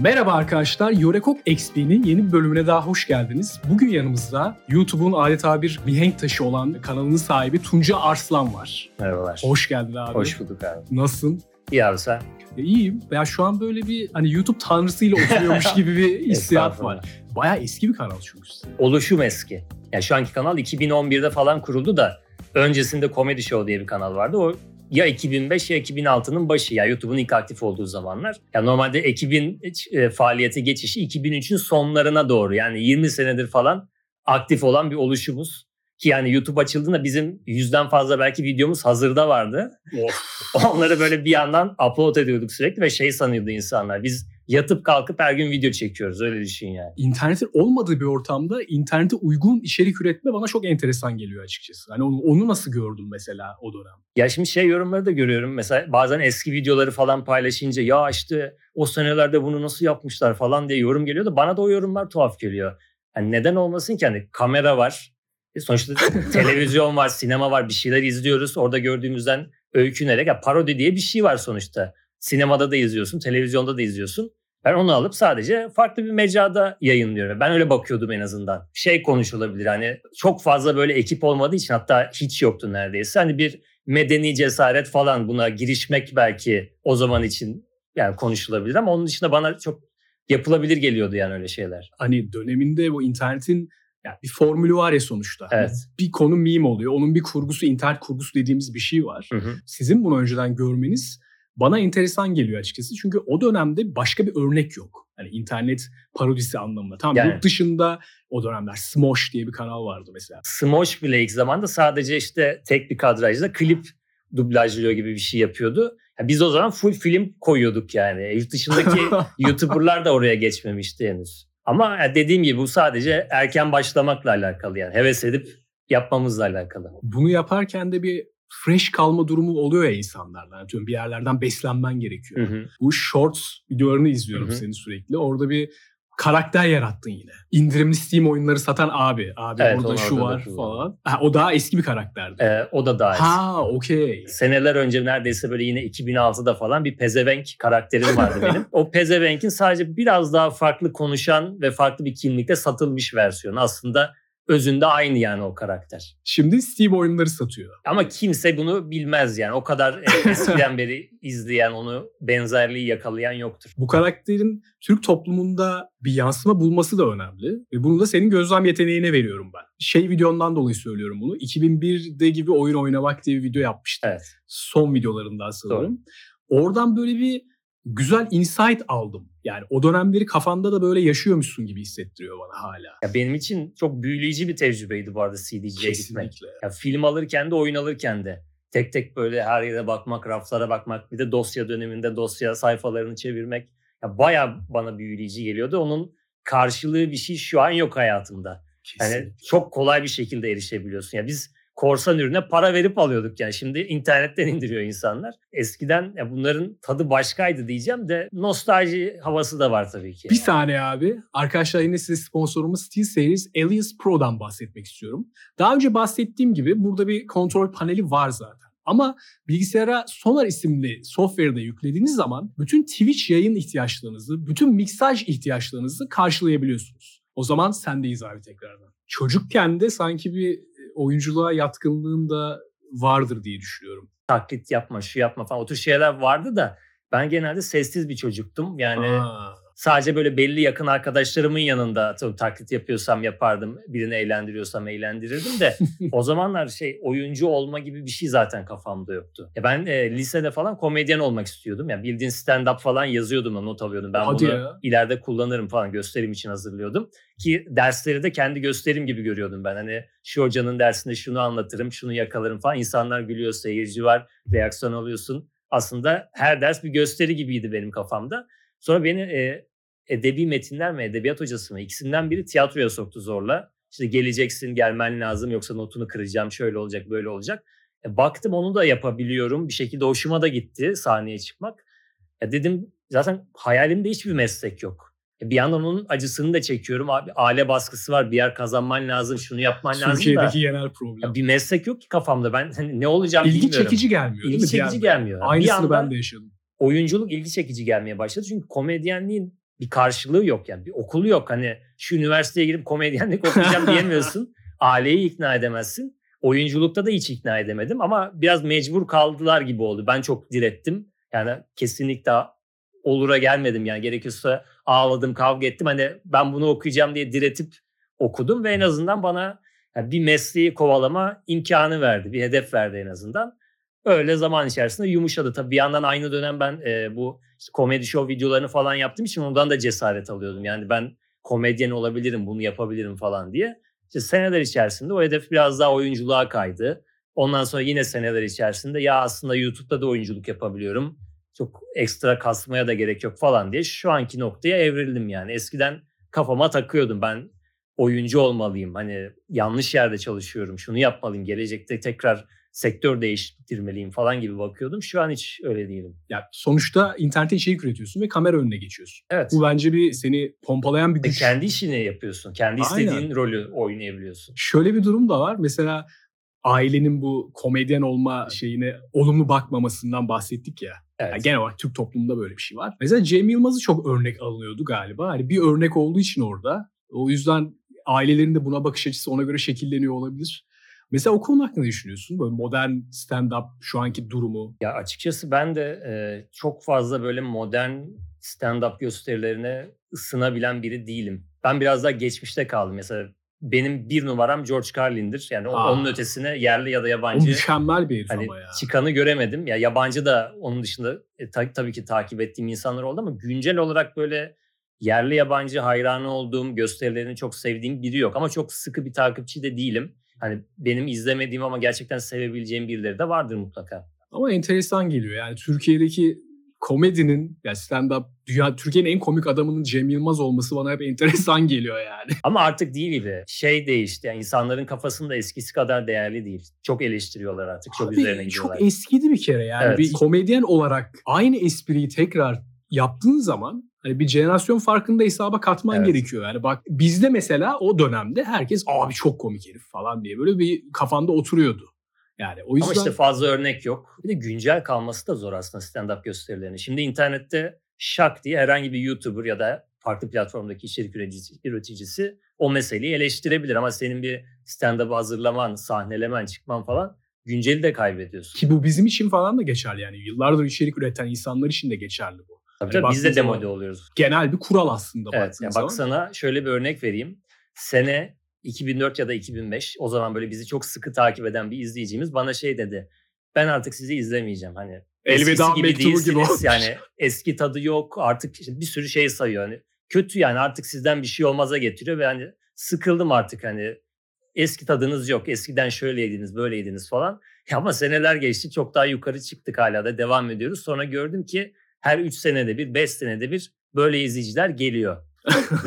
Merhaba arkadaşlar, Yorekok XP'nin yeni bir bölümüne daha hoş geldiniz. Bugün yanımızda YouTube'un adeta bir mihenk taşı olan kanalının sahibi Tunca Arslan var. Merhabalar. Hoş geldin abi. Hoş bulduk abi. Nasılsın? İyi abi sen? E, iyiyim. Ya şu an böyle bir hani YouTube tanrısıyla oturuyormuş gibi bir hissiyat var. Bayağı eski bir kanal çünkü. Oluşum eski. Yani şu anki kanal 2011'de falan kuruldu da öncesinde Comedy Show diye bir kanal vardı. O ya 2005 ya 2006'nın başı ya yani YouTube'un ilk aktif olduğu zamanlar. Yani normalde ekibin e, faaliyete geçişi 2003'ün sonlarına doğru yani 20 senedir falan aktif olan bir oluşumuz. Ki yani YouTube açıldığında bizim yüzden fazla belki videomuz hazırda vardı. Onları böyle bir yandan upload ediyorduk sürekli ve şey sanıyordu insanlar. Biz yatıp kalkıp her gün video çekiyoruz öyle düşün yani. İnternetin olmadığı bir ortamda internete uygun içerik üretme bana çok enteresan geliyor açıkçası. Hani onu, onu nasıl gördün mesela o dönem? Ya şimdi şey yorumları da görüyorum. Mesela bazen eski videoları falan paylaşınca ya işte o senelerde bunu nasıl yapmışlar falan diye yorum geliyor da bana da o yorumlar tuhaf geliyor. Yani neden olmasın ki hani kamera var. E sonuçta televizyon var, sinema var, bir şeyler izliyoruz. Orada gördüğümüzden öykünerek ya parodi diye bir şey var sonuçta. Sinemada da izliyorsun, televizyonda da izliyorsun. Ben onu alıp sadece farklı bir mecrada yayınlıyorum. Ben öyle bakıyordum en azından. Şey konuşulabilir hani çok fazla böyle ekip olmadığı için hatta hiç yoktu neredeyse. Hani bir medeni cesaret falan buna girişmek belki o zaman için yani konuşulabilir ama onun dışında bana çok yapılabilir geliyordu yani öyle şeyler. Hani döneminde bu internetin yani bir formülü var ya sonuçta. Evet. Bir konu meme oluyor. Onun bir kurgusu, internet kurgusu dediğimiz bir şey var. Hı hı. Sizin bunu önceden görmeniz bana enteresan geliyor açıkçası. Çünkü o dönemde başka bir örnek yok. Hani internet parodisi anlamında. Tamam Yani. yurt dışında o dönemler Smosh diye bir kanal vardı mesela. Smosh bile ilk zamanda sadece işte tek bir kadrajda klip dublajlıyor gibi bir şey yapıyordu. Ya biz o zaman full film koyuyorduk yani. Yurt dışındaki YouTuber'lar da oraya geçmemişti henüz. Ama ya dediğim gibi bu sadece erken başlamakla alakalı yani. Heves edip yapmamızla alakalı. Bunu yaparken de bir fresh kalma durumu oluyor ya insanlarda. Yani bir yerlerden beslenmen gerekiyor. Hı hı. Bu shorts videolarını izliyorum Hı hı. seni sürekli. Orada bir karakter yarattın yine. İndirimli Steam oyunları satan abi. Abi Evet, orada şu da var falan. Ha, o daha eski bir karakterdi. Ee, o da dahil. ha okey. Seneler önce neredeyse böyle yine 2006'da falan bir pezevenk karakterim vardı benim. O pezevenkin sadece biraz daha farklı konuşan ve farklı bir kimlikte satılmış versiyonu. Aslında özünde aynı yani o karakter. Şimdi Steam oyunları satıyor. Ama kimse bunu bilmez yani. O kadar eskiden beri izleyen, onu benzerliği yakalayan yoktur. Bu karakterin Türk toplumunda bir yansıma bulması da önemli. Ve bunu da senin gözlem yeteneğine veriyorum ben. Şey videondan dolayı söylüyorum bunu. 2001'de gibi oyun oynamak diye bir video yapmıştım. Evet. Son videolarından sanırım. Oradan böyle bir güzel insight aldım. Yani o dönemleri kafanda da böyle yaşıyormuşsun gibi hissettiriyor bana hala. Ya benim için çok büyüleyici bir tecrübeydi bu arada CD'ciye gitmek. Ya film alırken de oyun alırken de. Tek tek böyle her yere bakmak, raflara bakmak, bir de dosya döneminde dosya sayfalarını çevirmek. Ya bayağı bana büyüleyici geliyordu. Onun karşılığı bir şey şu an yok hayatımda. Yani Kesinlikle. çok kolay bir şekilde erişebiliyorsun. Ya biz korsan ürüne para verip alıyorduk yani. Şimdi internetten indiriyor insanlar. Eskiden ya bunların tadı başkaydı diyeceğim de nostalji havası da var tabii ki. Bir saniye abi. Arkadaşlar yine size sponsorumuz SteelSeries Alias Pro'dan bahsetmek istiyorum. Daha önce bahsettiğim gibi burada bir kontrol paneli var zaten. Ama bilgisayara Sonar isimli software'ı da yüklediğiniz zaman bütün Twitch yayın ihtiyaçlarınızı, bütün miksaj ihtiyaçlarınızı karşılayabiliyorsunuz. O zaman sendeyiz abi tekrardan. Çocukken de sanki bir oyunculuğa yatkınlığın da vardır diye düşünüyorum. Taklit yapma, şu yapma falan o tür şeyler vardı da ben genelde sessiz bir çocuktum. Yani Aa, sadece böyle belli yakın arkadaşlarımın yanında atıyorum taklit yapıyorsam yapardım. Birini eğlendiriyorsam eğlendirirdim de o zamanlar şey oyuncu olma gibi bir şey zaten kafamda yoktu. Ya ben e, lisede falan komedyen olmak istiyordum. Yani bildiğin stand-up falan yazıyordum da not alıyordum. Ben Hadi bunu ya. ileride kullanırım falan gösterim için hazırlıyordum. Ki dersleri de kendi gösterim gibi görüyordum ben. Hani şu hocanın dersinde şunu anlatırım, şunu yakalarım falan. İnsanlar gülüyor, seyirci var, reaksiyon alıyorsun. Aslında her ders bir gösteri gibiydi benim kafamda. Sonra beni e, edebi metinler mi, edebiyat hocası mı ikisinden biri tiyatroya soktu zorla. İşte geleceksin, gelmen lazım yoksa notunu kıracağım, şöyle olacak, böyle olacak. E, baktım onu da yapabiliyorum. Bir şekilde hoşuma da gitti sahneye çıkmak. Ya dedim zaten hayalimde hiçbir meslek yok. E, bir yandan onun acısını da çekiyorum. Abi aile baskısı var. Bir yer kazanman lazım. Şunu yapman lazım da. Türkiye'deki genel problem. Ya bir meslek yok ki kafamda. Ben hani ne olacağım İlgi bilmiyorum. çekici gelmiyor İlgi çekici gelmiyor. Aynısını bir anda ben de yaşadım. Oyunculuk ilgi çekici gelmeye başladı. Çünkü komedyenliğin bir karşılığı yok yani. Bir okulu yok. Hani şu üniversiteye girip komedyenlik okuyacağım diyemiyorsun. Aileyi ikna edemezsin. Oyunculukta da hiç ikna edemedim ama biraz mecbur kaldılar gibi oldu. Ben çok direttim. Yani kesinlikle olura gelmedim yani gerekirse ağladım, kavga ettim. Hani ben bunu okuyacağım diye diretip okudum ve en azından bana bir mesleği kovalama imkanı verdi. Bir hedef verdi en azından. Öyle zaman içerisinde yumuşadı. Tabii bir yandan aynı dönem ben e, bu komedi show videolarını falan yaptığım için ondan da cesaret alıyordum. Yani ben komedyen olabilirim, bunu yapabilirim falan diye. İşte seneler içerisinde o hedef biraz daha oyunculuğa kaydı. Ondan sonra yine seneler içerisinde ya aslında YouTube'da da oyunculuk yapabiliyorum. Çok ekstra kasmaya da gerek yok falan diye şu anki noktaya evrildim yani. Eskiden kafama takıyordum ben oyuncu olmalıyım. Hani yanlış yerde çalışıyorum. Şunu yapmalıyım. Gelecekte tekrar sektör değiştirmeliyim falan gibi bakıyordum. Şu an hiç öyle değilim. Ya sonuçta internete içerik üretiyorsun ve kamera önüne geçiyorsun. Evet. Bu bence bir seni pompalayan bir Ve güç. kendi işini yapıyorsun. Kendi Aynen. istediğin rolü oynayabiliyorsun. Şöyle bir durum da var. Mesela ailenin bu komedyen olma şeyine olumlu bakmamasından bahsettik ya. Evet. Yani genel olarak Türk toplumunda böyle bir şey var. Mesela Cem Yılmaz'ı çok örnek alınıyordu galiba. Hani bir örnek olduğu için orada. O yüzden ailelerin de buna bakış açısı ona göre şekilleniyor olabilir. Mesela o konu hakkında ne düşünüyorsun? Böyle modern stand-up şu anki durumu. Ya açıkçası ben de e, çok fazla böyle modern stand-up gösterilerine ısınabilen biri değilim. Ben biraz daha geçmişte kaldım. Mesela benim bir numaram George Carlin'dir. Yani o- Aa. onun ötesine yerli ya da O yabancı mükemmel bir herif hani ama ya. çıkanı göremedim. Ya yabancı da onun dışında e, ta- tabii ki takip ettiğim insanlar oldu ama güncel olarak böyle yerli yabancı hayranı olduğum, gösterilerini çok sevdiğim biri yok. Ama çok sıkı bir takipçi de değilim. Hani benim izlemediğim ama gerçekten sevebileceğim birileri de vardır mutlaka. Ama enteresan geliyor. Yani Türkiye'deki komedinin, yani stand-up, dünya Türkiye'nin en komik adamının Cem Yılmaz olması bana hep enteresan geliyor yani. Ama artık değil gibi. Şey değişti. Yani insanların kafasında eskisi kadar değerli değil. Çok eleştiriyorlar artık. Çok Abi, üzerine gidiyorlar. Çok eskidi bir kere yani. Evet. Bir komedyen olarak aynı espriyi tekrar yaptığın zaman hani bir jenerasyon farkını da hesaba katman Evet. gerekiyor. Yani bak bizde mesela o dönemde herkes abi çok komik herif falan diye böyle bir kafanda oturuyordu. Yani o yüzden Ama işte fazla örnek yok. Bir de güncel kalması da zor aslında stand-up gösterilerinin. Şimdi internette şak diye herhangi bir YouTuber ya da farklı platformdaki içerik üreticisi, üreticisi o meseleyi eleştirebilir. Ama senin bir stand-up'ı hazırlaman, sahnelemen, çıkman falan günceli de kaybediyorsun. ki bu bizim için falan da geçerli yani. Yıllardır içerik üreten insanlar için de geçerli bu. Tabii tabii biz de zaman- demode oluyoruz. Genel bir kural aslında Evet, yani zaman. bak sana şöyle bir örnek vereyim. Sene 2004 ya da 2005 o zaman böyle bizi çok sıkı takip eden bir izleyicimiz bana şey dedi. Ben artık sizi izlemeyeceğim hani. Elveda gibi gibi değilsiniz. olmuş. Yani eski tadı yok artık işte bir sürü şey sayıyor. Hani kötü yani artık sizden bir şey olmaza getiriyor ve hani sıkıldım artık hani eski tadınız yok. Eskiden şöyleydiniz böyleydiniz falan. Ya ama seneler geçti çok daha yukarı çıktık hala da devam ediyoruz. Sonra gördüm ki her 3 senede bir 5 senede bir böyle izleyiciler geliyor.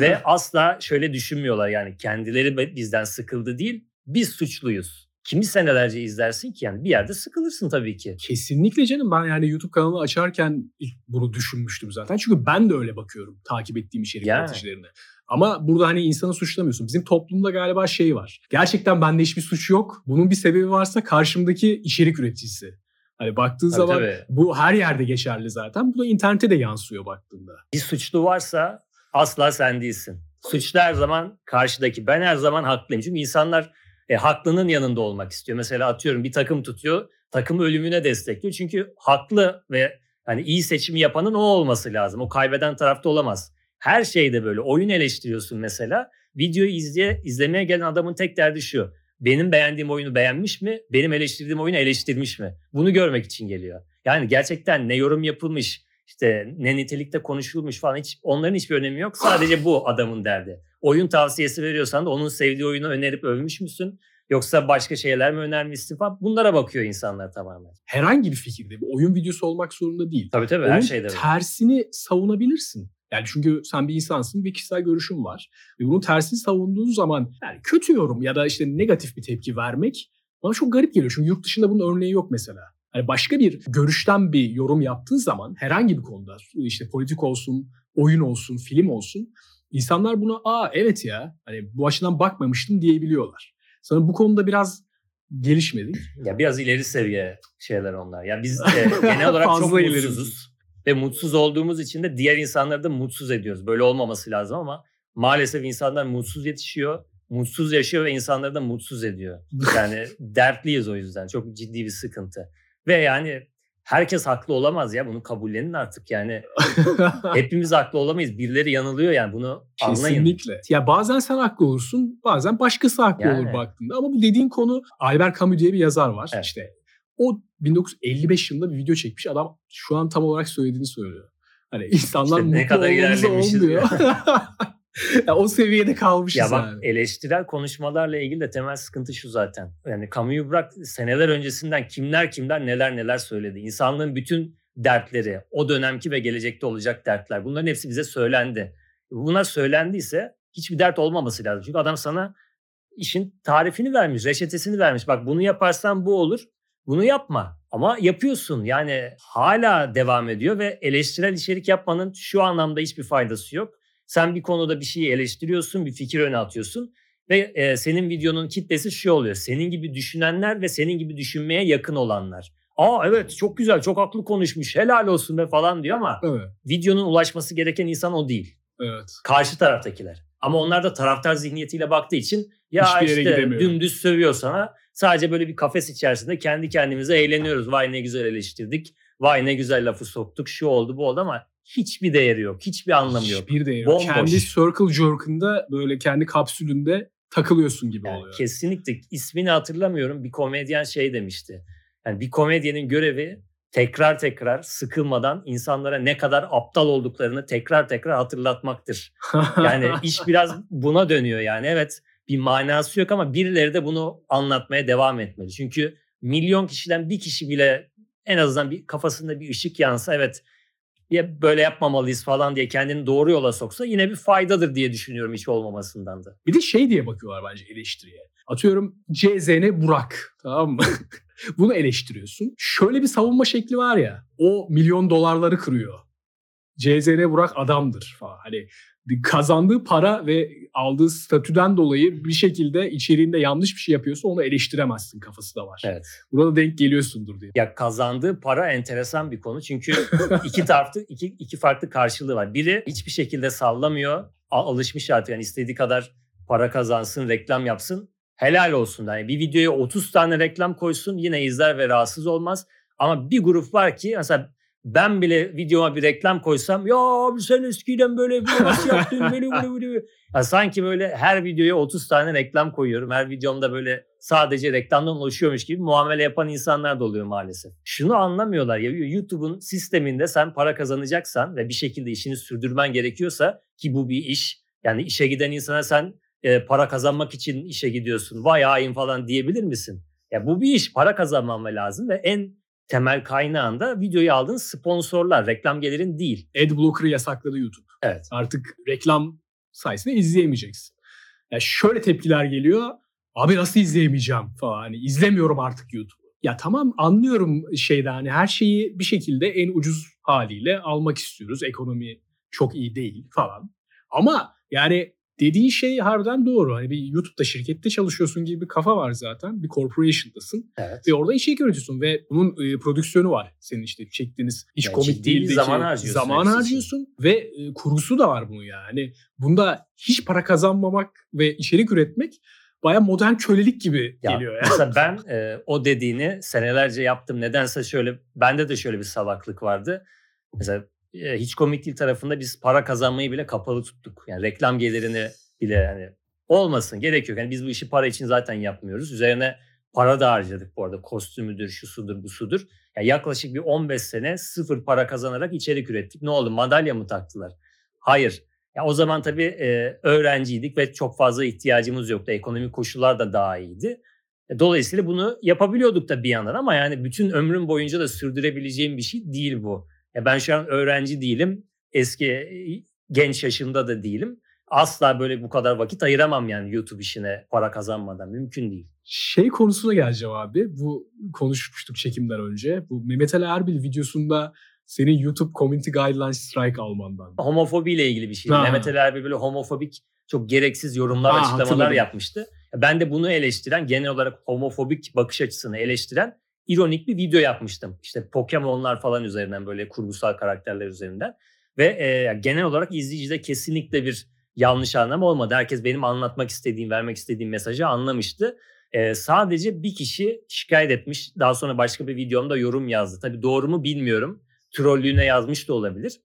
Ve asla şöyle düşünmüyorlar yani kendileri bizden sıkıldı değil biz suçluyuz. Kimi senelerce izlersin ki yani bir yerde sıkılırsın tabii ki. Kesinlikle canım ben yani YouTube kanalı açarken bunu düşünmüştüm zaten. Çünkü ben de öyle bakıyorum takip ettiğim içerik Yani. üreticilerine. Ama burada hani insanı suçlamıyorsun. Bizim toplumda galiba şey var. Gerçekten bende hiçbir suç yok. Bunun bir sebebi varsa karşımdaki içerik üreticisi. Hani baktığın Tabii, zaman tabii. bu her yerde geçerli zaten. Bu da internete de yansıyor baktığında. Bir suçlu varsa asla sen değilsin. Suçlu her zaman karşıdaki. Ben her zaman haklıyım. Çünkü insanlar e, haklının yanında olmak istiyor. Mesela atıyorum bir takım tutuyor. Takım ölümüne destekliyor. Çünkü haklı ve hani iyi seçimi yapanın o olması lazım. O kaybeden tarafta olamaz. Her şeyde böyle. Oyun eleştiriyorsun mesela. Videoyu izleye, izlemeye gelen adamın tek derdi şu. Benim beğendiğim oyunu beğenmiş mi? Benim eleştirdiğim oyunu eleştirmiş mi? Bunu görmek için geliyor. Yani gerçekten ne yorum yapılmış, işte ne nitelikte konuşulmuş falan hiç onların hiçbir önemi yok. Sadece bu adamın derdi. Oyun tavsiyesi veriyorsan da onun sevdiği oyunu önerip övmüş müsün? Yoksa başka şeyler mi önermişsin falan. Bunlara bakıyor insanlar tamamen. Herhangi bir fikirde bir oyun videosu olmak zorunda değil. Tabii tabii Onun her şeyde. tersini savunabilirsin. Yani çünkü sen bir insansın bir kişisel görüşün var. Ve bunun tersini savunduğun zaman yani kötü yorum ya da işte negatif bir tepki vermek bana çok garip geliyor. Çünkü yurt dışında bunun örneği yok mesela. Hani başka bir görüşten bir yorum yaptığın zaman herhangi bir konuda işte politik olsun, oyun olsun, film olsun. İnsanlar buna aa evet ya hani bu açıdan bakmamıştım diyebiliyorlar. Sana bu konuda biraz gelişmedik. Ya biraz ileri seviye şeyler onlar. Ya biz e, genel olarak çok mutsuzuz. Ve mutsuz olduğumuz için de diğer insanları da mutsuz ediyoruz. Böyle olmaması lazım ama maalesef insanlar mutsuz yetişiyor, mutsuz yaşıyor ve insanları da mutsuz ediyor. Yani dertliyiz o yüzden. Çok ciddi bir sıkıntı. Ve yani herkes haklı olamaz ya bunu kabullenin artık yani. Hepimiz haklı olamayız. Birileri yanılıyor yani bunu anlayın. Kesinlikle. Ya bazen sen haklı olursun, bazen başkası haklı yani. olur baktığında. Ama bu dediğin konu Albert Camus diye bir yazar var. Evet. İşte o 1955 yılında bir video çekmiş. Adam şu an tam olarak söylediğini söylüyor. Hani insanlar işte mutlu olmamız olmuyor. ya o seviyede kalmışız ya bak, yani. Eleştirel konuşmalarla ilgili de temel sıkıntı şu zaten. Yani Camus'u bırak seneler öncesinden kimler kimler neler neler söyledi. İnsanlığın bütün dertleri, o dönemki ve gelecekte olacak dertler. Bunların hepsi bize söylendi. Bunlar söylendiyse hiçbir dert olmaması lazım. Çünkü adam sana işin tarifini vermiş, reçetesini vermiş. Bak bunu yaparsan bu olur. Bunu yapma ama yapıyorsun yani hala devam ediyor ve eleştirel içerik yapmanın şu anlamda hiçbir faydası yok. Sen bir konuda bir şeyi eleştiriyorsun, bir fikir öne atıyorsun ve e, senin videonun kitlesi şu oluyor. Senin gibi düşünenler ve senin gibi düşünmeye yakın olanlar. Aa evet çok güzel, çok haklı konuşmuş, helal olsun be falan diyor ama evet. videonun ulaşması gereken insan o değil. Evet. Karşı taraftakiler. Ama onlar da taraftar zihniyetiyle baktığı için ya Hiçbir işte dümdüz sövüyor sana. Sadece böyle bir kafes içerisinde kendi kendimize eğleniyoruz. Vay ne güzel eleştirdik. Vay ne güzel lafı soktuk. Şu oldu bu oldu ama hiçbir değeri yok. Hiçbir anlamı yok. Hiçbir değeri yok. Kendi circle jerk'ında böyle kendi kapsülünde takılıyorsun gibi yani oluyor. Kesinlikle. ismini hatırlamıyorum. Bir komedyen şey demişti. Yani bir komedyenin görevi tekrar tekrar sıkılmadan insanlara ne kadar aptal olduklarını tekrar tekrar hatırlatmaktır. Yani iş biraz buna dönüyor yani. Evet bir manası yok ama birileri de bunu anlatmaya devam etmeli. Çünkü milyon kişiden bir kişi bile en azından bir kafasında bir ışık yansa evet ya böyle yapmamalıyız falan diye kendini doğru yola soksa yine bir faydadır diye düşünüyorum hiç olmamasından da. Bir de şey diye bakıyorlar bence eleştiriye. Atıyorum CZN Burak tamam mı? Bunu eleştiriyorsun. Şöyle bir savunma şekli var ya. O milyon dolarları kırıyor. CZN Burak adamdır falan. Hani kazandığı para ve aldığı statüden dolayı bir şekilde içeriğinde yanlış bir şey yapıyorsa onu eleştiremezsin kafası da var. Evet. Burada denk geliyorsundur diye. Ya kazandığı para enteresan bir konu. Çünkü iki taraflı iki, iki farklı karşılığı var. Biri hiçbir şekilde sallamıyor. Alışmış artık yani istediği kadar para kazansın, reklam yapsın. Helal olsun. Yani bir videoya 30 tane reklam koysun yine izler ve rahatsız olmaz. Ama bir grup var ki mesela ben bile videoma bir reklam koysam ya abi sen eskiden böyle bir nasıl yaptın böyle böyle böyle. Ya sanki böyle her videoya 30 tane reklam koyuyorum. Her videomda böyle sadece reklamdan oluşuyormuş gibi muamele yapan insanlar da oluyor maalesef. Şunu anlamıyorlar ya YouTube'un sisteminde sen para kazanacaksan ve bir şekilde işini sürdürmen gerekiyorsa ki bu bir iş. Yani işe giden insana sen e, para kazanmak için işe gidiyorsun. Vay hain falan diyebilir misin? Ya bu bir iş. Para kazanmam lazım ve en temel kaynağında videoyu aldığın sponsorlar, reklam gelirin değil. Adblocker'ı yasakladı YouTube. Evet. Artık reklam sayesinde izleyemeyeceksin. Ya şöyle tepkiler geliyor. Abi nasıl izleyemeyeceğim falan. Hani izlemiyorum artık YouTube'u. Ya tamam anlıyorum şeyden hani her şeyi bir şekilde en ucuz haliyle almak istiyoruz. Ekonomi çok iyi değil falan. Ama yani dediğin şey harbiden doğru. Hani bir YouTube'da şirkette çalışıyorsun gibi bir kafa var zaten. Bir corporation'dasın. Evet. Ve orada içerik üretiyorsun ve bunun e, prodüksiyonu var. Senin işte çektiğiniz hiç yani komik değil. Zaman harcıyorsun. Zaman harcıyorsun ve e, kurgusu da var bunun yani. Bunda hiç para kazanmamak ve içerik üretmek baya modern kölelik gibi ya, geliyor yani. Mesela ben e, o dediğini senelerce yaptım. Nedense şöyle bende de şöyle bir salaklık vardı. Mesela hiç komik değil tarafında biz para kazanmayı bile kapalı tuttuk. Yani reklam gelirini bile yani olmasın gerek yok. Yani biz bu işi para için zaten yapmıyoruz. Üzerine para da harcadık bu arada. Kostümüdür, şu sudur, bu sudur. Yani yaklaşık bir 15 sene sıfır para kazanarak içerik ürettik. Ne oldu? Madalya mı taktılar? Hayır. Ya o zaman tabii e, öğrenciydik ve çok fazla ihtiyacımız yoktu. Ekonomik koşullar da daha iyiydi. E, dolayısıyla bunu yapabiliyorduk da bir yandan ama yani bütün ömrüm boyunca da sürdürebileceğim bir şey değil bu. Ya ben şu an öğrenci değilim. Eski genç yaşında da değilim. Asla böyle bu kadar vakit ayıramam yani YouTube işine para kazanmadan. Mümkün değil. Şey konusuna geleceğim abi. Bu konuşmuştuk çekimden önce. Bu Mehmet Ali Erbil videosunda senin YouTube Community Guidelines Strike almandan. Homofobiyle ilgili bir şeydi. Ha. Mehmet Ali Erbil böyle homofobik çok gereksiz yorumlar, Ha, açıklamalar hatırladım. yapmıştı. Ben de bunu eleştiren, genel olarak homofobik bakış açısını eleştiren ironik bir video yapmıştım. İşte Pokemon'lar falan üzerinden böyle kurgusal karakterler üzerinden. Ve e, genel olarak izleyicide kesinlikle bir yanlış anlam olmadı. Herkes benim anlatmak istediğim, vermek istediğim mesajı anlamıştı. E, sadece bir kişi şikayet etmiş. Daha sonra başka bir videomda yorum yazdı. Tabii doğru mu bilmiyorum. Trollüğüne yazmış da olabilir.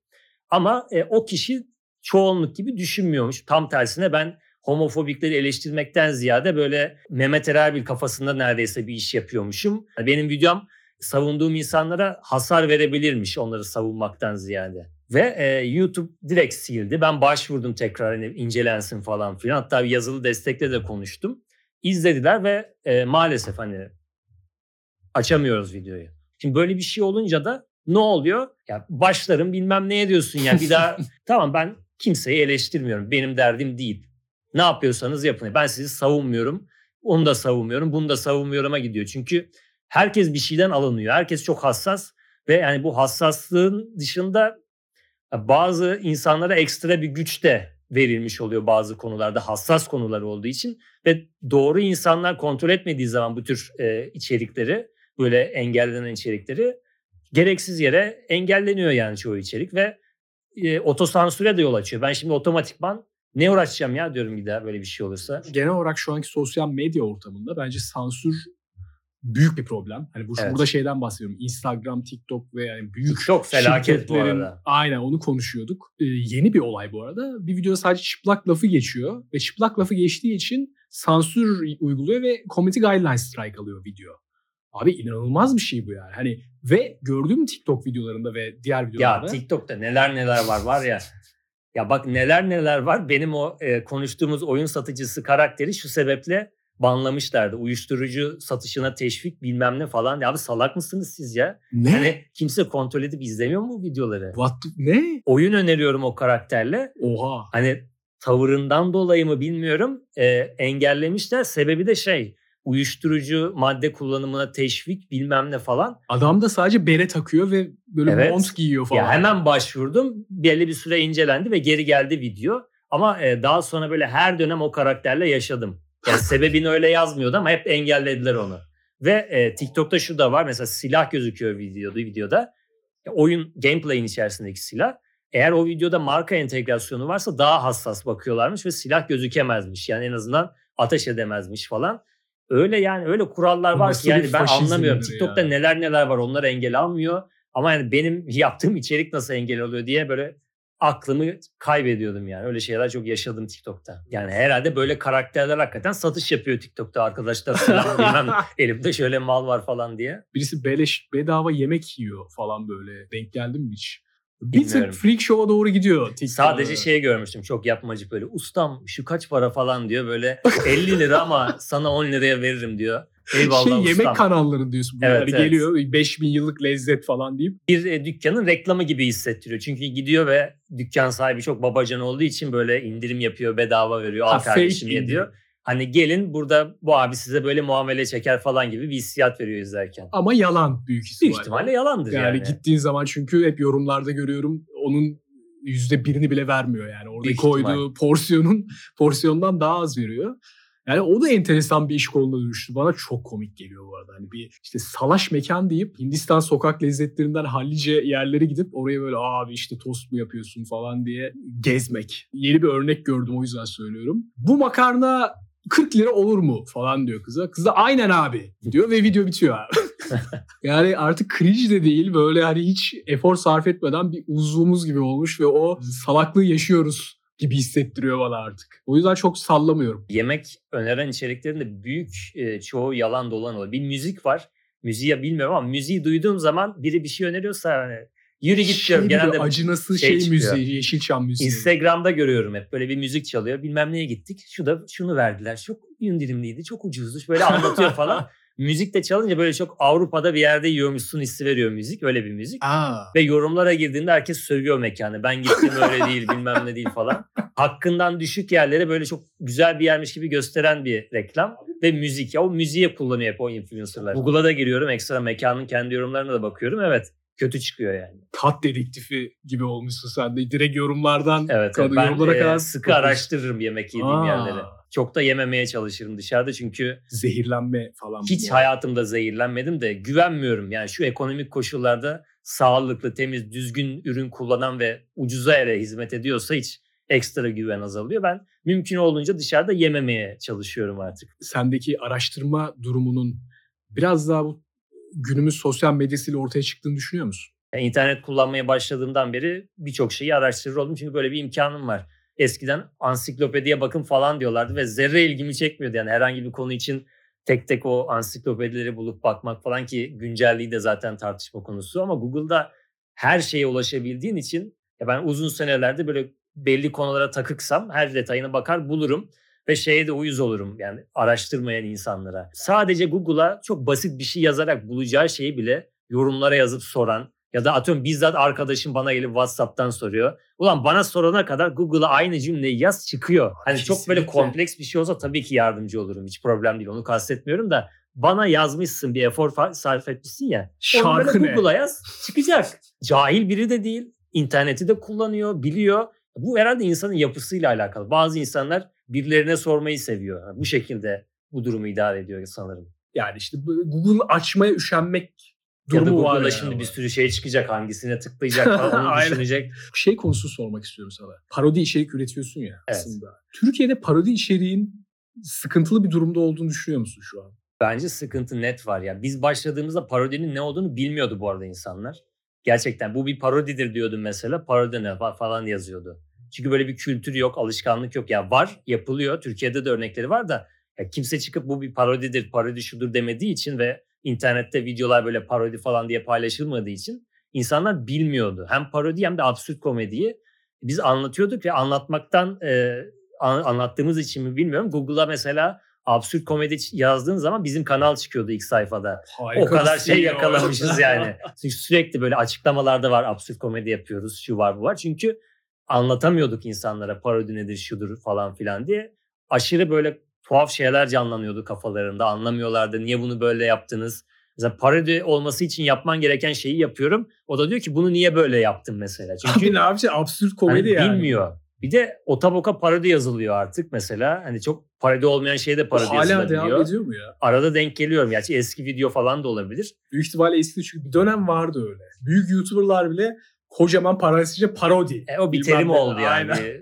Ama e, o kişi çoğunluk gibi düşünmüyormuş. Tam tersine ben homofobikleri eleştirmekten ziyade böyle Mehmet Erbil kafasında neredeyse bir iş yapıyormuşum. Benim videom savunduğum insanlara hasar verebilirmiş onları savunmaktan ziyade. Ve e, YouTube direkt sildi. Ben başvurdum tekrar hani incelensin falan filan. Hatta bir yazılı destekle de konuştum. İzlediler ve e, maalesef hani açamıyoruz videoyu. Şimdi böyle bir şey olunca da ne oluyor? Ya başlarım bilmem ne ediyorsun ya bir daha tamam ben kimseyi eleştirmiyorum. Benim derdim değil. Ne yapıyorsanız yapın. Ben sizi savunmuyorum. Onu da savunmuyorum. Bunu da savunmuyorum'a gidiyor. Çünkü herkes bir şeyden alınıyor. Herkes çok hassas ve yani bu hassaslığın dışında bazı insanlara ekstra bir güç de verilmiş oluyor bazı konularda hassas konular olduğu için ve doğru insanlar kontrol etmediği zaman bu tür e, içerikleri böyle engellenen içerikleri gereksiz yere engelleniyor yani çoğu içerik ve e, otosansüre de yol açıyor. Ben şimdi otomatikman ne uğraşacağım ya diyorum daha böyle bir şey olursa. Genel olarak şu anki sosyal medya ortamında bence sansür büyük bir problem. Hani bu Evet. burada şeyden bahsediyorum. Instagram, TikTok ve yani büyük Çok felaket bu arada. Aynen onu konuşuyorduk. Ee, yeni bir olay bu arada. Bir videoda sadece çıplak lafı geçiyor ve çıplak lafı geçtiği için sansür uyguluyor ve Community Guidelines Strike alıyor video. Abi inanılmaz bir şey bu yani. Hani ve gördüğüm TikTok videolarında ve diğer Ya videolarda TikTok'ta neler neler var var ya. Ya bak neler neler var. Benim o e, konuştuğumuz oyun satıcısı karakteri şu sebeple banlamışlardı. Uyuşturucu satışına teşvik bilmem ne falan. Ya abi salak mısınız siz ya? ne? Hani kimse kontrol edip izlemiyor mu bu videoları? What the- ne? Oyun öneriyorum o karakterle. Oha. Hani tavırından dolayı mı bilmiyorum. e, engellemişler. Sebebi de şey uyuşturucu madde kullanımına teşvik bilmem ne falan. Adam da sadece bere takıyor ve böyle Evet. mont giyiyor falan. Ya hemen başvurdum. Belli bir süre incelendi ve geri geldi video. Ama e, daha sonra böyle her dönem o karakterle yaşadım. Yani sebebini öyle yazmıyordu ama hep engellediler onu. Ve e, TikTok'ta şu da var. Mesela silah gözüküyor videoda. videoda. Oyun gameplay'in içerisindeki silah. Eğer o videoda marka entegrasyonu varsa daha hassas bakıyorlarmış ve silah gözükemezmiş. Yani en azından ateş edemezmiş falan. Öyle yani öyle kurallar var ki yani ben anlamıyorum. TikTok'ta ya? neler neler var onlar engel almıyor. Ama yani benim yaptığım içerik nasıl engel oluyor diye böyle aklımı kaybediyordum yani. Öyle şeyler çok yaşadım TikTok'ta. Yani herhalde böyle karakterler hakikaten satış yapıyor TikTok'ta arkadaşlar bilmem elimde şöyle mal var falan diye. Birisi beleş bedava yemek yiyor falan böyle. Denk geldin mi hiç? Bir tık freak show'a doğru gidiyor TikTok. Sadece şey görmüştüm çok yapmacık böyle ustam şu kaç para falan diyor böyle 50 lira ama sana 10 liraya veririm diyor. Eyvallah şey ustam. yemek kanalları diyorsun. Evet, evet. geliyor 5000 yıllık lezzet falan deyip. bir e, dükkanın reklamı gibi hissettiriyor. Çünkü gidiyor ve dükkan sahibi çok babacan olduğu için böyle indirim yapıyor, bedava veriyor, al Ha, fake kardeşim ye diyor. Hani gelin burada bu abi size böyle muamele çeker falan gibi bir hissiyat veriyor izlerken. Ama yalan büyük ihtimalle. Büyük ihtimalle yalandır yani, yani. gittiğin zaman çünkü hep yorumlarda görüyorum onun yüzde birini bile vermiyor yani. Orada Büyük koyduğu porsiyonun porsiyondan daha az veriyor. Yani o da enteresan bir iş koluna dönüştü. Bana çok komik geliyor bu arada. Hani bir işte salaş mekan deyip Hindistan sokak lezzetlerinden hallice yerlere gidip oraya böyle abi işte tost mu yapıyorsun falan diye gezmek. Yeni bir örnek gördüm o yüzden söylüyorum. Bu makarna 40 lira olur mu falan diyor kıza. Kız da aynen abi diyor ve video bitiyor abi. yani artık cringe de değil böyle hani hiç efor sarf etmeden bir uzvumuz gibi olmuş ve o salaklığı yaşıyoruz gibi hissettiriyor bana artık. O yüzden çok sallamıyorum. Yemek öneren içeriklerin de büyük e, çoğu yalan dolan oluyor. Bir müzik var. Müziği bilmiyorum ama müziği duyduğum zaman biri bir şey öneriyorsa hani yürü git Şey diyorum. Genelde acınası şey şey, çıkıyor. müziği, Yeşilçam müziği. Instagram'da görüyorum hep böyle bir müzik çalıyor. Bilmem neye gittik. Şu da şunu verdiler. Çok indirimliydi. Çok ucuzdu. Böyle anlatıyor falan. müzik de çalınca böyle çok Avrupa'da bir yerde yiyormuşsun hissi veriyor müzik. Öyle bir müzik. Aa, Ve yorumlara girdiğinde herkes sövüyor mekanı. Ben gittim öyle değil bilmem ne değil falan. Hakkından düşük yerlere böyle çok güzel bir yermiş gibi gösteren bir reklam. Ve müzik. Ya o müziğe kullanıyor hep o influencerlar. Google'a da giriyorum. Ekstra mekanın kendi yorumlarına da bakıyorum. Evet. Kötü çıkıyor yani. Tat dedektifi gibi olmuşsun sen de. Direkt yorumlardan Evet, kadın ben yorumlara e, kadar sıkı araştırırım yemek yediğim Aa. yerleri. Çok da yememeye çalışırım dışarıda çünkü Zehirlenme falan. hiç bu. hayatımda zehirlenmedim de güvenmiyorum. Yani şu ekonomik koşullarda sağlıklı, temiz, düzgün ürün kullanan ve ucuza ere hizmet ediyorsa hiç ekstra güven azalıyor. Ben mümkün olduğunca dışarıda yememeye çalışıyorum artık. Sendeki araştırma durumunun biraz daha bu günümüz sosyal medyasıyla ortaya çıktığını düşünüyor musun? Yani internet kullanmaya başladığımdan beri birçok şeyi araştırır oldum. Çünkü böyle bir imkanım var. Eskiden ansiklopediye bakın falan diyorlardı ve zerre ilgimi çekmiyordu. Yani herhangi bir konu için tek tek o ansiklopedileri bulup bakmak falan ki güncelliği de zaten tartışma konusu. Ama Google'da her şeye ulaşabildiğin için ya ben uzun senelerde böyle belli konulara takıksam her detayına bakar bulurum ve şeye de uyuz olurum yani araştırmayan insanlara. Sadece Google'a çok basit bir şey yazarak bulacağı şeyi bile yorumlara yazıp soran ya da atıyorum bizzat arkadaşım bana gelip WhatsApp'tan soruyor. Ulan bana sorana kadar Google'a aynı cümleyi yaz çıkıyor. Hani çok böyle Kesinlikle. kompleks bir şey olsa tabii ki yardımcı olurum. Hiç problem değil onu kastetmiyorum da bana yazmışsın bir efor sarf etmişsin ya. Şarkı? Google'a yaz çıkacak. Cahil biri de değil. interneti de kullanıyor, biliyor. Bu herhalde insanın yapısıyla alakalı. Bazı insanlar birilerine sormayı seviyor. Bu şekilde bu durumu idare ediyor sanırım. Yani işte Google açmaya üşenmek Ya da durumu var. Google'da yani şimdi ama. bir sürü şey çıkacak. Hangisine tıklayacak falan onu düşünecek. şey konusu sormak istiyorum sana. Parodi içerik üretiyorsun ya Evet. aslında. Türkiye'de parodi içeriğin sıkıntılı bir durumda olduğunu düşünüyor musun şu an? Bence sıkıntı net var ya. Biz başladığımızda parodinin ne olduğunu bilmiyordu bu arada insanlar. Gerçekten bu bir parodidir diyordum mesela. Parodi ne fa- falan yazıyordu. Çünkü böyle bir kültür yok, alışkanlık yok. Ya var, yapılıyor. Türkiye'de de örnekleri var da ya kimse çıkıp bu bir parodidir, parodi şudur demediği için ve internette videolar böyle parodi falan diye paylaşılmadığı için insanlar bilmiyordu. Hem parodi hem de absürt komediyi biz anlatıyorduk ve anlatmaktan e, an- anlattığımız için mi bilmiyorum. Google'a mesela absürt komedi yazdığın zaman bizim kanal çıkıyordu ilk sayfada. o kadar şey yakalamışız yani. Çünkü sürekli böyle açıklamalarda var absürt komedi yapıyoruz şu var bu var. Çünkü anlatamıyorduk insanlara parodi nedir şudur falan filan diye. Aşırı böyle tuhaf şeyler canlanıyordu kafalarında anlamıyorlardı niye bunu böyle yaptınız. Mesela parodi olması için yapman gereken şeyi yapıyorum. O da diyor ki bunu niye böyle yaptın mesela. Çünkü Abi ne yapacak? Absürt komedi Hani yani. Bilmiyor. Bir de otaboka parodi yazılıyor artık mesela. Hani çok parodi olmayan şeye de parodi hala devam yazılabiliyor. ediyor mu ya? Arada denk geliyorum. Gerçi eski video falan da olabilir. Büyük ihtimalle eski çünkü bir dönem vardı öyle. Büyük YouTuber'lar bile kocaman parasızca parodi. E, o bir terim oldu yani. Aynen.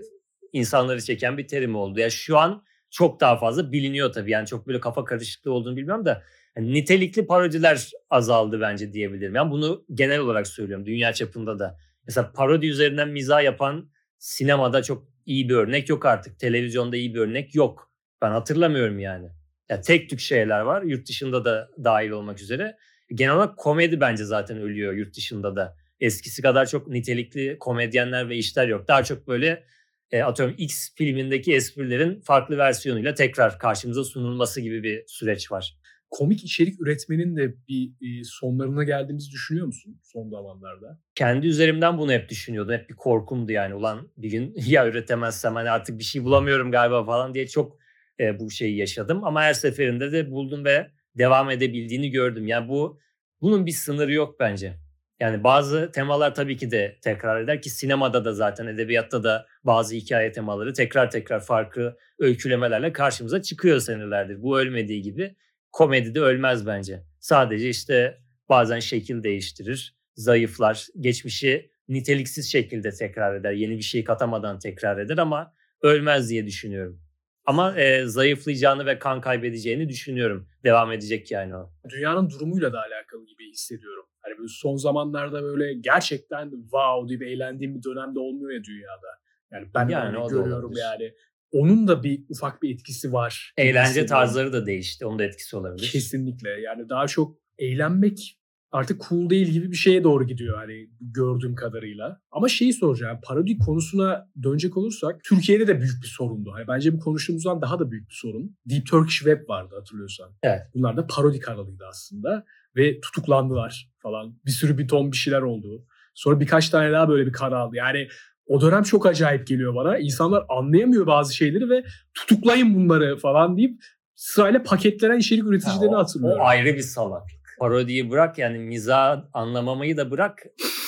İnsanları çeken bir terim oldu. Ya şu an çok daha fazla biliniyor tabii. Yani çok böyle kafa karışıklığı olduğunu bilmiyorum da yani nitelikli parodiler azaldı bence diyebilirim. Yani bunu genel olarak söylüyorum dünya çapında da. Mesela parodi üzerinden mizah yapan sinemada çok iyi bir örnek yok artık. Televizyonda iyi bir örnek yok. Ben hatırlamıyorum yani. Ya tek tük şeyler var. Yurt dışında da dahil olmak üzere. Genel olarak komedi bence zaten ölüyor yurt dışında da. Eskisi kadar çok nitelikli komedyenler ve işler yok. Daha çok böyle e, atıyorum X filmindeki esprilerin farklı versiyonuyla tekrar karşımıza sunulması gibi bir süreç var. Komik içerik üretmenin de bir e, sonlarına geldiğimizi düşünüyor musun son zamanlarda? Kendi üzerimden bunu hep düşünüyordum. Hep bir korkumdu yani. Ulan bir gün ya üretemezsem hani artık bir şey bulamıyorum galiba falan diye çok e, bu şeyi yaşadım. Ama her seferinde de buldum ve devam edebildiğini gördüm. Yani bu bunun bir sınırı yok bence. Yani bazı temalar tabii ki de tekrar eder ki sinemada da zaten edebiyatta da bazı hikaye temaları tekrar tekrar farklı öykülemelerle karşımıza çıkıyor senelerdir. Bu ölmediği gibi komedi de ölmez bence. Sadece işte bazen şekil değiştirir, zayıflar, geçmişi niteliksiz şekilde tekrar eder, yeni bir şey katamadan tekrar eder ama ölmez diye düşünüyorum. Ama e, zayıflayacağını ve kan kaybedeceğini düşünüyorum. Devam edecek yani o. Dünyanın durumuyla da alakalı gibi hissediyorum. Hani böyle son zamanlarda böyle gerçekten wow diye bir eğlendiğim bir dönemde olmuyor ya dünyada. Yani ben Yani yani da görüyorum yani. Onun da bir ufak bir etkisi var. Eğlence hissediyorum. tarzları da değişti. Onun da etkisi olabilir. Kesinlikle. Yani daha çok eğlenmek artık cool değil gibi bir şeye doğru gidiyor hani gördüğüm kadarıyla. Ama şeyi soracağım. Parodi konusuna dönecek olursak Türkiye'de de büyük bir sorundu. Hani bence bu konuştuğumuzdan daha da büyük bir sorun. Deep Turkish Web vardı hatırlıyorsan. Evet. Bunlar da parodi kanalıydı aslında ve tutuklandılar falan. Bir sürü bir ton bir şeyler oldu. Sonra birkaç tane daha böyle bir kanal. Yani o dönem çok acayip geliyor bana. İnsanlar anlayamıyor bazı şeyleri ve tutuklayın bunları falan deyip sırayla paketlenen içerik üreticilerini Ha, o, hatırlıyorum. o ayrı bir salaklık. Parodiyi bırak yani mizah anlamamayı da bırak.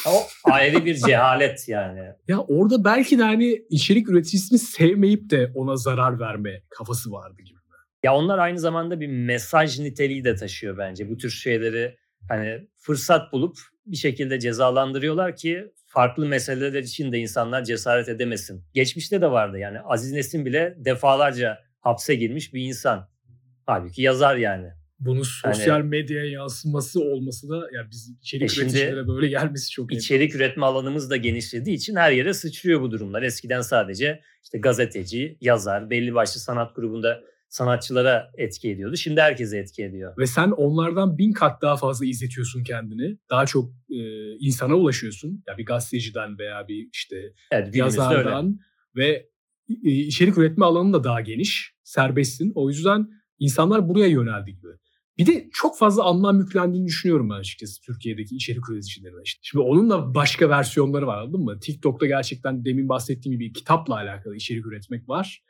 O ayrı bir cehalet yani. Ya orada belki de hani içerik üreticisini sevmeyip de ona zarar verme kafası vardı gibi. Ya onlar aynı zamanda bir mesaj niteliği de taşıyor bence. Bu tür şeyleri hani fırsat bulup bir şekilde cezalandırıyorlar ki farklı meseleler için de insanlar cesaret edemesin. Geçmişte de vardı yani Aziz Nesin bile defalarca hapse girmiş bir insan. Halbuki yazar yani. Bunun sosyal yani, medyaya yansıması olması da yani biz içerik e üreticilere böyle gelmesi çok önemli. İçerik üretme alanımız da genişlediği için her yere sıçrıyor bu durumlar. Eskiden sadece işte gazeteci, yazar, belli başlı sanat grubunda sanatçılara etki ediyordu. Şimdi herkese etki ediyor. Ve sen onlardan bin kat daha fazla izletiyorsun kendini. Daha çok e, insana ulaşıyorsun. Ya bir gazeteciden veya bir işte evet, yazardan ve e, içerik üretme alanın da daha geniş. Serbestsin. O yüzden insanlar buraya yöneldi gibi. Bir de çok fazla anlam yüklendiğini düşünüyorum ben açıkçası Türkiye'deki içerik üreticilerine. İşte. Şimdi onun da başka versiyonları var anladın mı? TikTok'ta gerçekten demin bahsettiğim gibi kitapla alakalı içerik üretmek var.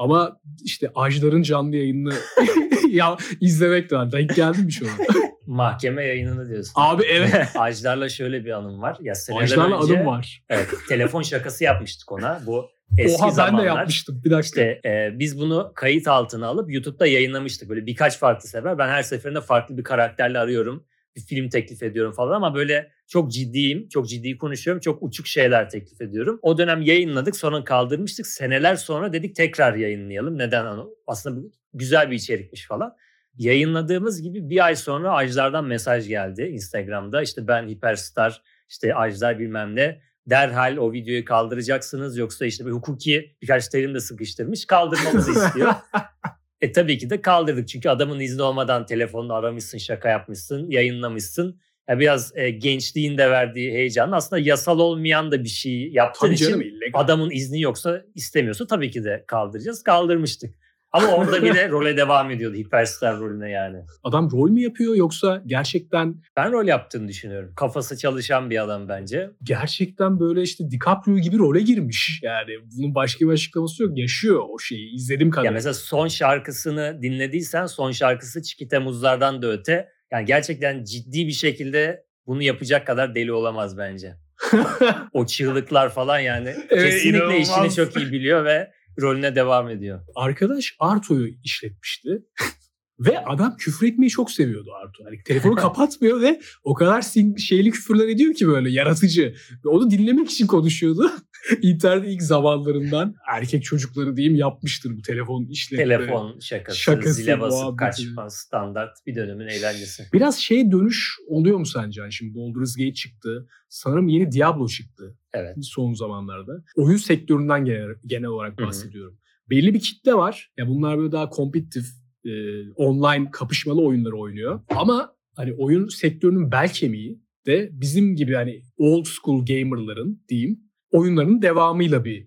Ama işte Ajdar'ın canlı yayınını ya izlemek de var. Denk geldin mi şu an? Mahkeme yayınını diyorsun. Abi evet. Ajdar'la şöyle bir anım var. Ya Ajdar'la önce, anım var. Evet, telefon şakası yapmıştık ona. Bu eski Oha, zamanlar. ben de yapmıştım. Bir dakika. İşte e, biz bunu kayıt altına alıp YouTube'da yayınlamıştık. Böyle birkaç farklı sefer. Ben her seferinde farklı bir karakterle arıyorum bir film teklif ediyorum falan ama böyle çok ciddiyim, çok ciddi konuşuyorum, çok uçuk şeyler teklif ediyorum. O dönem yayınladık, sonra kaldırmıştık. Seneler sonra dedik tekrar yayınlayalım. Neden? Aslında güzel bir içerikmiş falan. Yayınladığımız gibi bir ay sonra Ajdar'dan mesaj geldi Instagram'da. İşte ben Hiperstar, işte Ajdar bilmem ne. Derhal o videoyu kaldıracaksınız yoksa işte bir hukuki birkaç terim de sıkıştırmış kaldırmamızı istiyor. E tabii ki de kaldırdık çünkü adamın izni olmadan telefonunu aramışsın, şaka yapmışsın, yayınlamışsın. Yani biraz e, gençliğin de verdiği heyecan aslında yasal olmayan da bir şey yaptığın tabii için canım, adamın izni yoksa istemiyorsa tabii ki de kaldıracağız. Kaldırmıştık. Ama orada bile role devam ediyordu hiperstar rolüne yani. Adam rol mü yapıyor yoksa gerçekten... Ben rol yaptığını düşünüyorum. Kafası çalışan bir adam bence. Gerçekten böyle işte DiCaprio gibi role girmiş. Yani bunun başka bir açıklaması yok. Yaşıyor o şeyi. İzledim kadar. Ya mesela son şarkısını dinlediysen son şarkısı Çikite Muzlardan da öte. Yani gerçekten ciddi bir şekilde bunu yapacak kadar deli olamaz bence. o çığlıklar falan yani. Evet, Kesinlikle inanılmaz. işini çok iyi biliyor ve rolüne devam ediyor. Arkadaş Arto'yu işletmişti. Ve adam küfür etmeyi çok seviyordu Arto. Hani telefonu kapatmıyor ve o kadar şeyli küfürler ediyor ki böyle yaratıcı. Ve onu dinlemek için konuşuyordu. İnternet ilk zamanlarından erkek çocukları diyeyim yapmıştır bu telefon işletme. Telefon şakası, şakası zile basıp kaçma standart bir dönemin eğlencesi. Biraz şey dönüş oluyor mu sence? Yani şimdi Baldur's Gate çıktı. Sanırım yeni Diablo çıktı. Evet. Son zamanlarda. Oyun sektöründen genel, genel olarak bahsediyorum. Hı-hı. Belli bir kitle var. Ya bunlar böyle daha kompetitif, e, online kapışmalı oyunları oynuyor. Ama hani oyun sektörünün bel kemiği de bizim gibi hani old school gamerların diyeyim oyunların devamıyla bir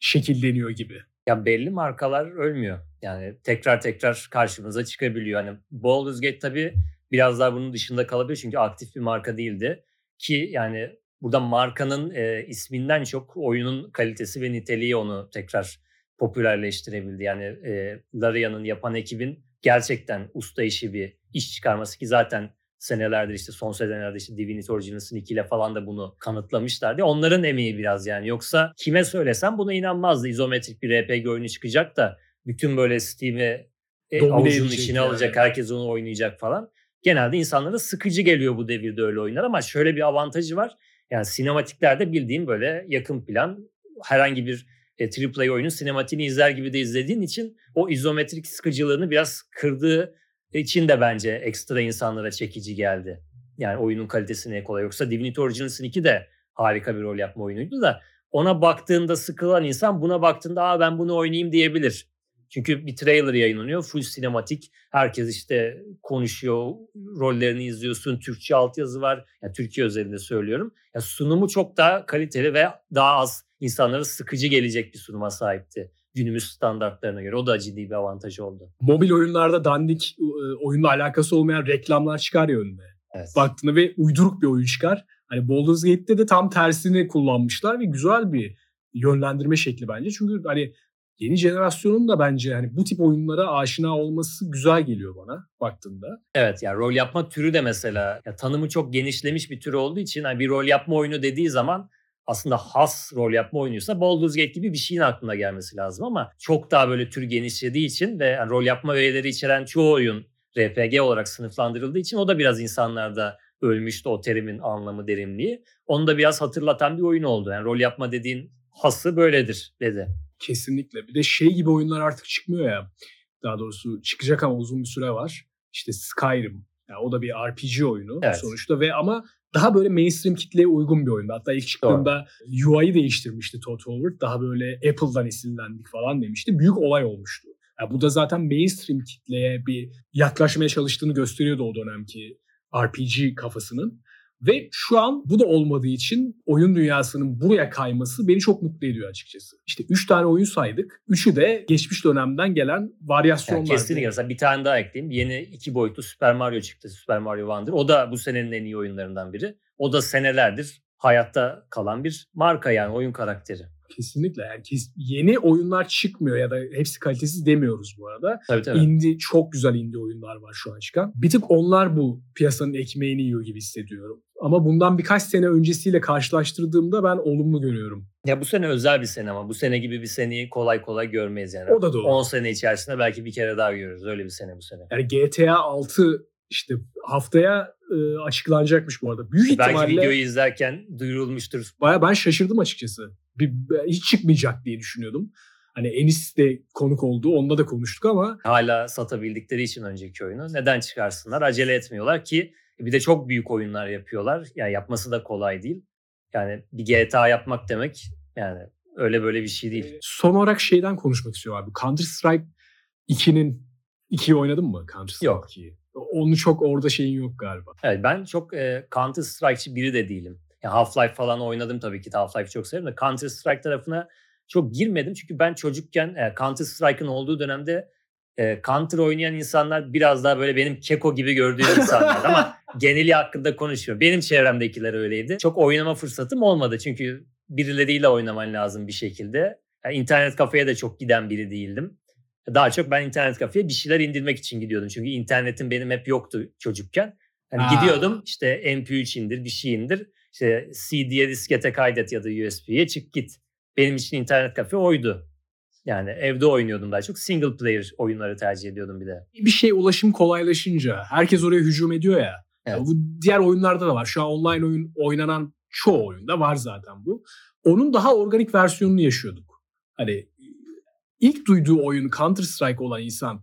şekilleniyor gibi. Ya belli markalar ölmüyor. Yani tekrar tekrar karşımıza çıkabiliyor. Hani Baldur's Gate tabii biraz daha bunun dışında kalabilir çünkü aktif bir marka değildi. Ki yani burada markanın e, isminden çok oyunun kalitesi ve niteliği onu tekrar popülerleştirebildi. Yani e, Larian'ın yapan ekibin gerçekten usta işi bir iş çıkarması ki zaten senelerdir işte son senelerde işte Divinity Original Sin 2 ile falan da bunu kanıtlamışlardı. Onların emeği biraz yani. Yoksa kime söylesem buna inanmazdı. İzometrik bir RPG oyunu çıkacak da bütün böyle Steam'i e, avucunun içine yani. alacak, herkes onu oynayacak falan. Genelde insanlara sıkıcı geliyor bu devirde öyle oyunlar ama şöyle bir avantajı var. Yani sinematiklerde bildiğim böyle yakın plan herhangi bir e, AAA oyunun sinematiğini izler gibi de izlediğin için o izometrik sıkıcılığını biraz kırdığı için de bence ekstra insanlara çekici geldi. Yani oyunun kalitesine kolay. Yoksa Divinity Original Sin 2 de harika bir rol yapma oyunuydu da ona baktığında sıkılan insan buna baktığında Aa, ben bunu oynayayım diyebilir. Çünkü bir trailer yayınlanıyor. Full sinematik. Herkes işte konuşuyor. Rollerini izliyorsun. Türkçe altyazı var. Yani Türkiye özelinde söylüyorum. Yani sunumu çok daha kaliteli ve daha az insanlara sıkıcı gelecek bir sunuma sahipti günümüz standartlarına göre. O da ciddi bir avantaj oldu. Mobil oyunlarda dandik e, oyunla alakası olmayan reklamlar çıkar ya önüne. Evet. Baktığında ve uyduruk bir oyun çıkar. Hani Baldur's Gate'de de tam tersini kullanmışlar ve güzel bir yönlendirme şekli bence. Çünkü hani yeni jenerasyonun da bence yani bu tip oyunlara aşina olması güzel geliyor bana baktığında. Evet yani rol yapma türü de mesela ya tanımı çok genişlemiş bir tür olduğu için hani bir rol yapma oyunu dediği zaman aslında has rol yapma oyunuysa Baldur's Gate gibi bir şeyin aklına gelmesi lazım ama çok daha böyle tür genişlediği için ve yani rol yapma öğeleri içeren çoğu oyun RPG olarak sınıflandırıldığı için o da biraz insanlarda ölmüştü o terimin anlamı derinliği. Onu da biraz hatırlatan bir oyun oldu. Yani rol yapma dediğin hası böyledir dedi. Kesinlikle. Bir de şey gibi oyunlar artık çıkmıyor ya. Daha doğrusu çıkacak ama uzun bir süre var. İşte Skyrim. Yani o da bir RPG oyunu Evet. sonuçta ve ama daha böyle mainstream kitleye uygun bir oyundu. Hatta ilk çıktığında UI'yi değiştirmişti Todd Howard. Daha böyle Apple'dan esinlendik falan demişti. Büyük olay olmuştu. Yani bu da zaten mainstream kitleye bir yaklaşmaya çalıştığını gösteriyordu o dönemki RPG kafasının. Ve şu an bu da olmadığı için oyun dünyasının buraya kayması beni çok mutlu ediyor açıkçası. İşte 3 tane oyun saydık. Üçü de geçmiş dönemden gelen varyasyonlar. Yani kesinlikle. Bir tane daha ekleyeyim. Yeni iki boyutlu Super Mario çıktı. Super Mario Wonder. O da bu senenin en iyi oyunlarından biri. O da senelerdir hayatta kalan bir marka yani oyun karakteri. Kesinlikle. Yani kes- yeni oyunlar çıkmıyor ya da hepsi kalitesiz demiyoruz bu arada. Tabii tabii. Indie çok güzel indie oyunlar var şu an çıkan. Bir tık onlar bu piyasanın ekmeğini yiyor gibi hissediyorum. Ama bundan birkaç sene öncesiyle karşılaştırdığımda ben olumlu görüyorum. Ya bu sene özel bir sene ama bu sene gibi bir seneyi kolay kolay görmeyiz yani. O da doğru. 10 sene içerisinde belki bir kere daha görürüz. Öyle bir sene bu sene. Yani GTA 6 işte haftaya e, açıklanacakmış bu arada. Büyük Belki ihtimalle videoyu izlerken duyurulmuştur. baya ben şaşırdım açıkçası. Bir, hiç çıkmayacak diye düşünüyordum. Hani Enis de konuk oldu. Onda da konuştuk ama Hala satabildikleri için önceki oyunu. Neden çıkarsınlar? Acele etmiyorlar ki bir de çok büyük oyunlar yapıyorlar. Yani yapması da kolay değil. Yani bir GTA yapmak demek yani öyle böyle bir şey değil. son olarak şeyden konuşmak istiyorum abi. Counter Strike 2'nin 2'yi oynadın mı? Counter Strike Yok. 2'yi. Onu çok orada şeyin yok galiba. Evet ben çok e, Counter Strike'çı biri de değilim. Ya Half-Life falan oynadım tabii ki. Half-Life çok severim de Counter Strike tarafına çok girmedim. Çünkü ben çocukken e, Counter Strike'ın olduğu dönemde e, Counter oynayan insanlar biraz daha böyle benim keko gibi gördüğüm insanlar ama geneli hakkında konuşuyorum. Benim çevremdekiler öyleydi. Çok oynama fırsatım olmadı çünkü birileriyle oynaman lazım bir şekilde. Yani internet kafeye de çok giden biri değildim. Daha çok ben internet kafeye bir şeyler indirmek için gidiyordum. Çünkü internetim benim hep yoktu çocukken. Yani Aa. gidiyordum işte MP3 indir bir şey indir. İşte CD'ye diskete kaydet ya da USB'ye çık git. Benim için internet kafe oydu. Yani evde oynuyordum daha çok. Single player oyunları tercih ediyordum bir de. Bir şey ulaşım kolaylaşınca herkes oraya hücum ediyor ya. Evet. Bu diğer oyunlarda da var. Şu an online oyun oynanan çoğu oyunda var zaten bu. Onun daha organik versiyonunu yaşıyorduk. Hani ilk duyduğu oyun Counter Strike olan insan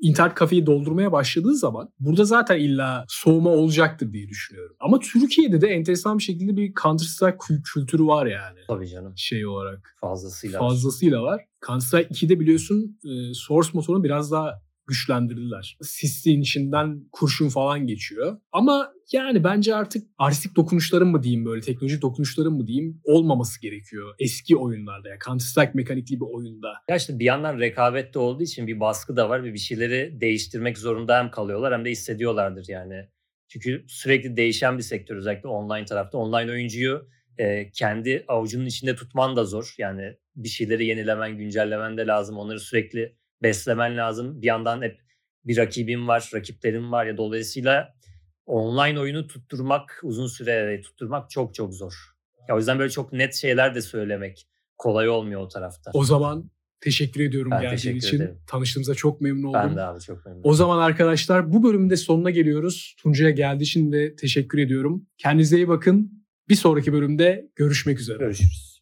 internet kafeyi doldurmaya başladığı zaman burada zaten illa soğuma olacaktır diye düşünüyorum. Ama Türkiye'de de enteresan bir şekilde bir Counter Strike kü- kültürü var yani Tabii canım. şey olarak. Fazlasıyla. Fazlasıyla var. Counter Strike 2'de biliyorsun e, Source motorunu biraz daha güçlendirdiler. Sisliğin içinden kurşun falan geçiyor. Ama yani bence artık artistik dokunuşların mı diyeyim böyle teknolojik dokunuşların mı diyeyim olmaması gerekiyor. Eski oyunlarda ya Counter Strike mekanikli bir oyunda. Ya işte bir yandan rekabet de olduğu için bir baskı da var ve bir şeyleri değiştirmek zorunda hem kalıyorlar hem de hissediyorlardır yani. Çünkü sürekli değişen bir sektör özellikle online tarafta. Online oyuncuyu e, kendi avucunun içinde tutman da zor. Yani bir şeyleri yenilemen, güncellemen de lazım. Onları sürekli beslemen lazım. Bir yandan hep bir rakibin var, rakiplerin var ya dolayısıyla online oyunu tutturmak, uzun süre tutturmak çok çok zor. Ya o yüzden böyle çok net şeyler de söylemek kolay olmuyor o tarafta. O zaman teşekkür ediyorum Ben geldiğin teşekkür için. ederim. Tanıştığımıza çok memnun oldum. Ben de abi çok memnunum. O zaman arkadaşlar bu bölümün de sonuna geliyoruz. Tuncay'a geldiği için de teşekkür ediyorum. Kendinize iyi bakın. Bir sonraki bölümde görüşmek üzere. Görüşürüz.